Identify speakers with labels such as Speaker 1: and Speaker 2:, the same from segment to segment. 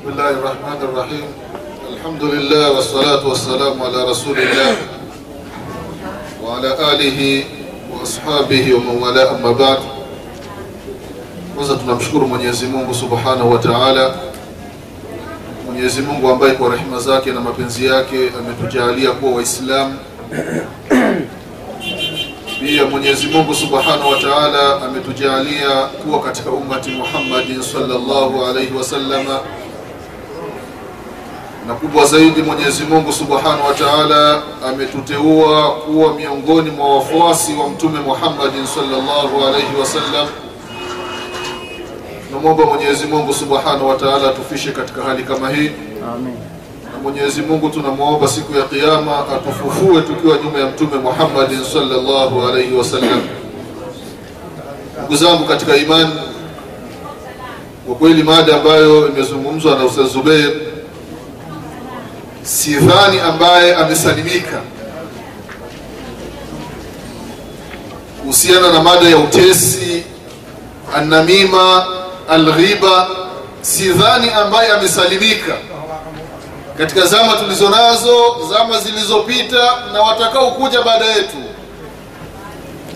Speaker 1: بسم الله الرحمن الرحيم الحمد لله والصلاة والسلام على رسول الله وعلى آله وأصحابه ومن والاه أما بعد kwanza tunamshukuru Mwenyezi Mungu Subhanahu wa Ta'ala Mwenyezi Mungu ambaye kwa rehema zake na mapenzi yake ametujalia kuwa Waislamu pia Mwenyezi Mungu Subhanahu wa Ta'ala ametujalia kuwa katika ummati Muhammadin sallallahu alaihi wasallama na kubwa zaidi Mwenyezi Mungu Subhanahu wa Ta'ala ametuteua kuwa miongoni mwa wafuasi wa Mtume Muhammadin sallallahu alaihi wasallam. Tunamwomba Mwenyezi Mungu Subhanahu wa Ta'ala atufishe katika hali kama hii.
Speaker 2: Amen.
Speaker 1: Na Mwenyezi Mungu tunamwomba siku ya Kiyama atufufue tukiwa nyuma ya Mtume Muhammadin sallallahu alaihi wasallam. Ndugu zangu katika imani, kwa kweli mada ambayo imezungumzwa na Ustaz Zubair sidhani ambaye amesalimika. Kuhusiana na mada ya utesi, annamima, alghiba, sidhani ambaye amesalimika. Katika zama tulizo nazo, zama zilizopita na watakao kuja baada yetu,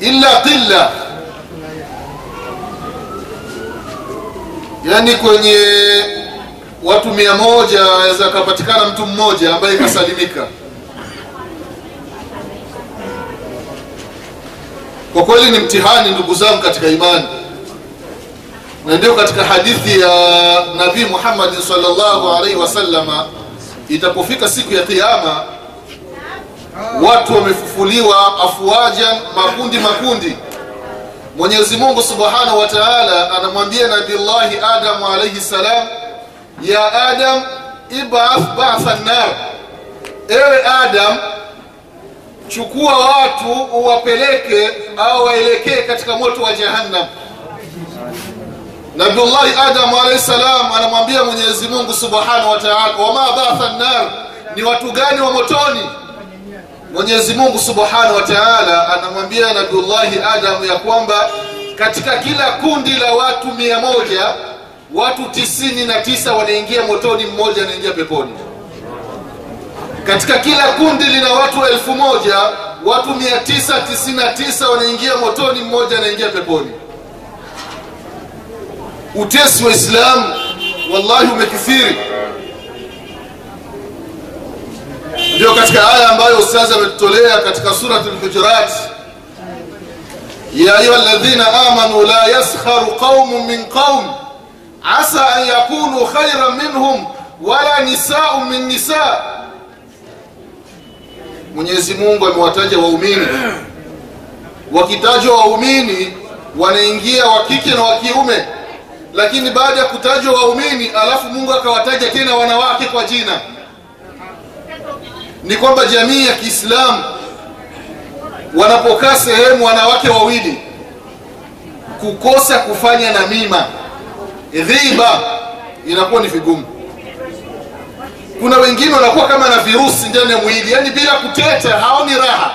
Speaker 1: illa qilla, yani kwenye watu mia moja aweza akapatikana mtu mmoja ambaye kasalimika. Kwa kweli ni mtihani, ndugu zangu katika imani, na ndio katika hadithi ya Nabii Muhammadin sallallahu alaihi wasallama, itapofika siku ya Kiyama watu wamefufuliwa afuajan, makundi makundi. Mwenyezi Mungu subhanahu wa taala anamwambia Nabiullahi Adamu alaihi salam ya Adam ibath ba'tha nar, ewe Adam, chukua watu uwapeleke au waelekee katika moto wa Jahannam. Nabiullahi Adam alaihi salam anamwambia Mwenyezi Mungu subhanahu wa wama ba'tha nar, ni watu gani wa motoni? Mwenyezi Mungu subhanahu wa ta'ala anamwambia Nabiullahi Adam ya kwamba katika kila kundi la watu mia moja watu tisini na tisa wanaingia motoni, mmoja anaingia peponi. Katika kila kundi lina watu elfu moja watu mia tisa tisini na tisa wanaingia motoni, mmoja anaingia peponi. Utesi wa Islamu wallahi umekithiri. Ndio katika aya ambayo ustazi ametutolea katika surat Hujurat, ya ayuha alladhina amanu la yaskharu qaumun min qaum asa an yakunu khairan minhum wala nisau min nisa. Mwenyezi Mungu amewataja waumini, wakitajwa waumini wanaingia wa kike na wakiume lakini baada ya kutajwa waumini alafu Mungu akawataja tena wanawake kwa jina, ni kwamba jamii ya Kiislamu wanapokaa sehemu wanawake wawili, kukosa kufanya namima dhiba inakuwa ni vigumu. Kuna wengine wanakuwa kama na virusi ndani ya mwili, yani bila kuteta haoni raha.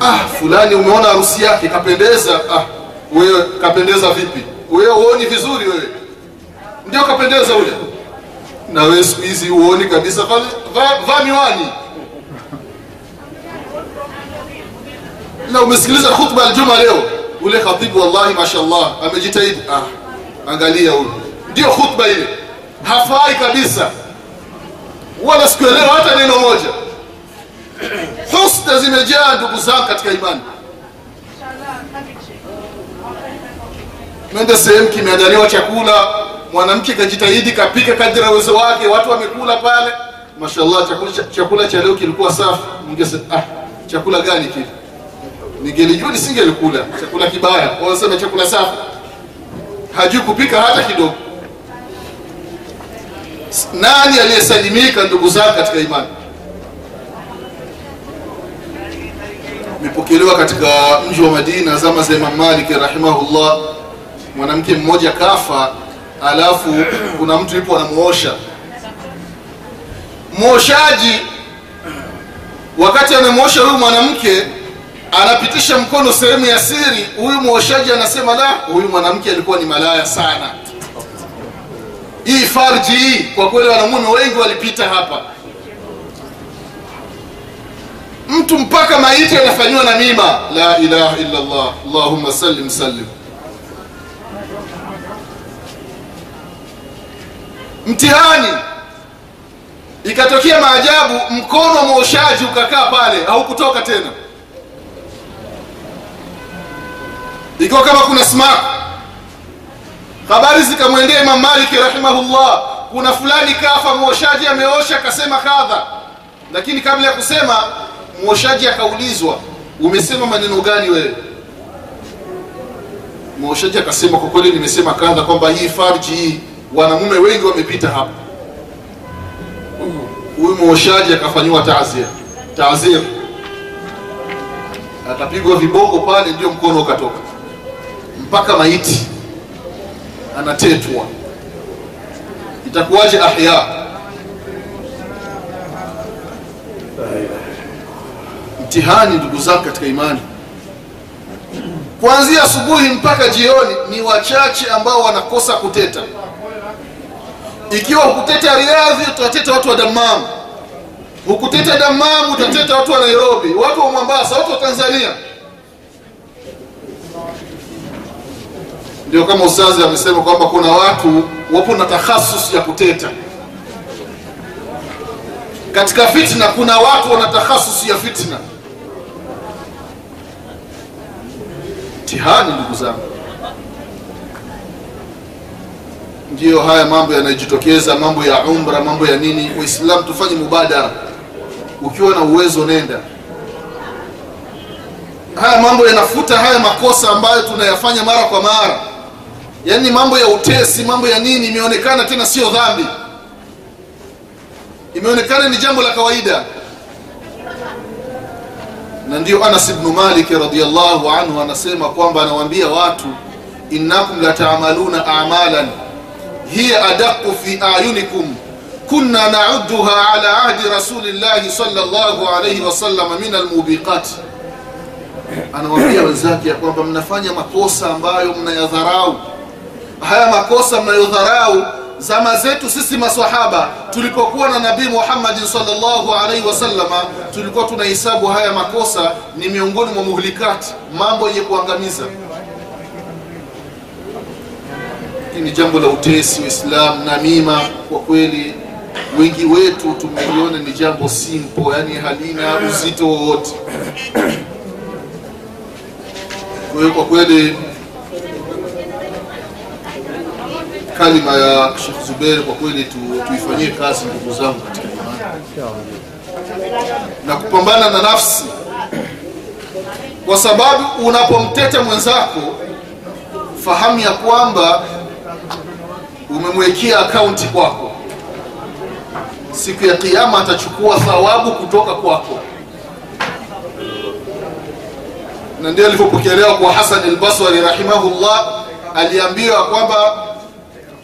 Speaker 1: Ah, fulani umeona harusi yake kapendeza. Ah, wewe kapendeza vipi? Wewe huoni vizuri wewe? Ndio kapendeza ule. Na wewe siku hizi huoni kabisa, vaa va, va miwani. Na umesikiliza khutba aljuma leo ule khatibu wallahi mashallah amejitahidi. Ah, angalia huyu, ndio khutba ile, hafai kabisa, wala sikuelewa hata neno moja. Husda zimejaa ndugu zangu katika imani. Mende sehemu kimeandaliwa chakula, mwanamke kajitahidi, kapika kadri ya uwezo wake, watu wamekula pale, mashallah. Chakula, chakula cha leo kilikuwa safi. Ah, chakula gani kile? Ningelijua nisingelikula chakula kibaya. Wanasema chakula safi, hajui kupika hata kidogo. Nani aliyesalimika ndugu zangu katika imani? Imepokelewa katika mji wa Madina zama za Imam Malik rahimahullah, mwanamke mmoja kafa, alafu kuna mtu yupo anamuosha. Mwoshaji wakati anamuosha huyu mwanamke anapitisha mkono sehemu ya siri, huyu mwoshaji anasema la, huyu mwanamke alikuwa ni malaya sana, hii farji hii kwa kweli wanamume wengi walipita hapa. Mtu mpaka maiti anafanyiwa na mima. La ilaha illa allah allahumma sallim sallim. Mtihani. Ikatokea maajabu mkono mwoshaji ukakaa pale haukutoka tena ikiwa kama kuna smak habari zikamwendea imam maliki rahimahullah kuna fulani kafa mwoshaji ameosha akasema kadha lakini kabla ya kusema mwoshaji akaulizwa umesema maneno gani wewe? Mwoshaji akasema kwa kweli nimesema kadha kwamba hii farji hii wanamume wengi wamepita hapa. Huyu mwoshaji akafanyiwa tazir taazir. Akapigwa viboko pale ndio mkono ukatoka mpaka maiti anatetwa. Itakuwaje ahya? Mtihani ndugu zangu katika imani. Kuanzia asubuhi mpaka jioni ni wachache ambao wanakosa kuteta. Ikiwa hukuteta riadhi utateta watu wa Damamu. hukuteta Damamu, utateta watu wa nairobi watu wa mombasa watu wa tanzania ndio kama ustazi amesema kwamba kuna watu wapo na takhasus ya kuteta. Katika fitna kuna watu wana takhasus ya fitna. Mtihani ndugu zangu. Ndiyo haya mambo yanayojitokeza mambo ya umra mambo ya nini. Waislamu tufanye mubadara. Ukiwa na uwezo nenda. Haya mambo yanafuta haya makosa ambayo tunayafanya mara kwa mara yaani mambo ya utesi mambo ya nini imeonekana tena sio dhambi. Imeonekana ni jambo la kawaida. Na ndio anas bnu malik radiallahu anhu anasema kwamba anawaambia watu innakum lataamaluna amalan hiya adaqu fi ayunikum. Kunna nauduha ala ahdi rasulillahi sallallahu alayhi wasallam min almubiqat. Anawaambia wenzake ya kwamba mnafanya makosa ambayo mnayadharau haya makosa mnayodharau zama zetu sisi maswahaba tulipokuwa na nabii muhammadin salllahu alaihi wasallama tulikuwa tunahesabu haya makosa ni miongoni mwa muhlikati mambo yenye kuangamiza. Hii ni jambo la utesi Uislamu na mima. Kwa kweli wengi wetu tumeliona ni jambo simple yani halina uzito wowote. Kwa hiyo kwa kweli kalima ya Sheikh Zuberi kwa kweli tu, tuifanyie kazi ndugu zangu katika imani. Na kupambana na nafsi, kwa sababu unapomteta mwenzako fahamu ya kwamba umemwekea akaunti kwako. Siku ya Kiyama atachukua thawabu kutoka kwako, na ndio alivyopokelewa kwa Hasan al-Basri rahimahullah, aliambiwa kwamba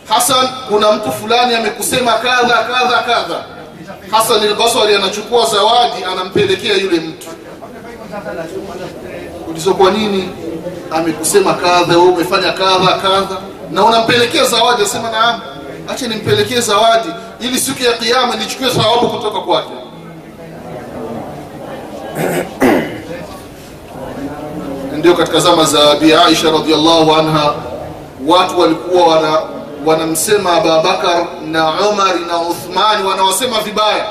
Speaker 1: Hasan, kuna mtu fulani amekusema kadha kadha kadha. Hasan al-Basri anachukua zawadi anampelekea yule mtu. Ulizo, kwa nini amekusema kadha, wewe umefanya kadha kadha, na unampelekea zawadi? Asema naam, acha nimpelekee zawadi ili siku ya Kiyama nichukue thawabu kutoka kwake. Ndio katika zama za Bi Aisha anha watu walikuwa wana wanamsema Abubakar na Umar na Uthmani, wanawasema vibaya.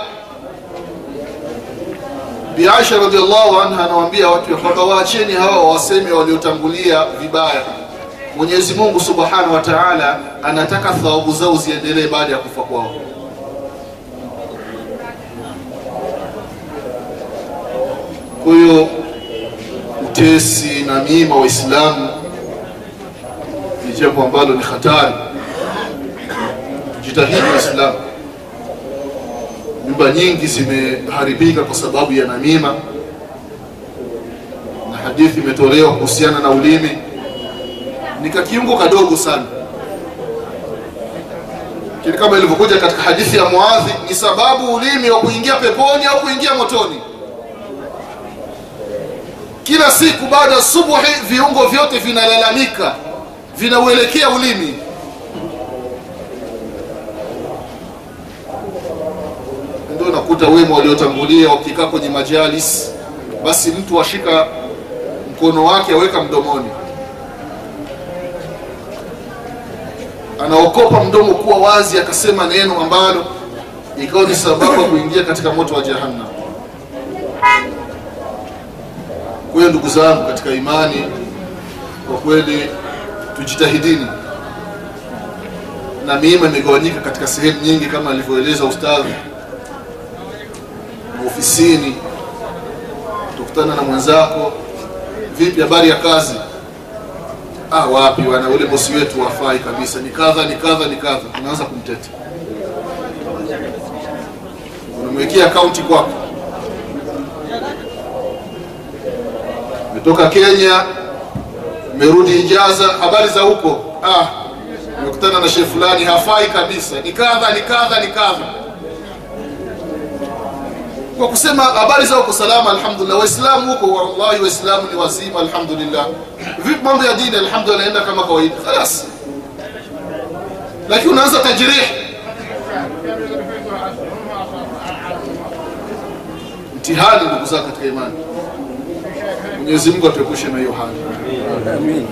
Speaker 1: Bi Aisha radhiallahu anha anawaambia watu ya waacheni hawa waseme waliotangulia vibaya. Mwenyezi Mungu subhanahu wa taala anataka thawabu zao ziendelee baada ya kufa kwao. Kwa hiyo utesi na mima Waislamu ni jambo ambalo ni hatari. Jitahidi Waislamu. Nyumba nyingi zimeharibika kwa sababu ya namima, na hadithi imetolewa kuhusiana na ulimi, ni kakiungo kadogo sana, lakini kama ilivyokuja katika hadithi ya Muadhi, ni sababu ulimi wa kuingia peponi au kuingia motoni. Kila siku baada ya subuhi, viungo vyote vinalalamika, vinauelekea ulimi utakuta wema waliotangulia wakikaa kwenye majalis, basi mtu ashika mkono wake aweka mdomoni, anaokopa mdomo kuwa wazi, akasema neno ambalo ikawa ni sababu ya kuingia katika moto wa Jahannam. Kwa hiyo ndugu zangu katika imani, kwa kweli tujitahidini, na miima imegawanyika katika sehemu nyingi kama alivyoeleza ustadhi. Ofisini tukutana na mwenzako, vipi, habari ya kazi? Ah, wapi wana ule bosi wetu wafai kabisa, ni kadha ni kadha ni kadha, unaanza kumteta, unamwekea akaunti kwako. Umetoka Kenya, umerudi Ijaza, habari za huko? Ah, nimekutana na shehe fulani. Hafai kabisa, ni kadha ni kadha ni kadha. Kwa kusema habari za huko salama, alhamdulillah. Waislamu huko, wallahi Waislamu ni wazima, alhamdulillah. Vipi mambo ya dini? Alhamdulillah, naenda kama kawaida, khalas. Lakini unaanza tajrih, mtihani ndugu zako katika imani. Mwenyezi Mungu atuepushe na hiyo hali.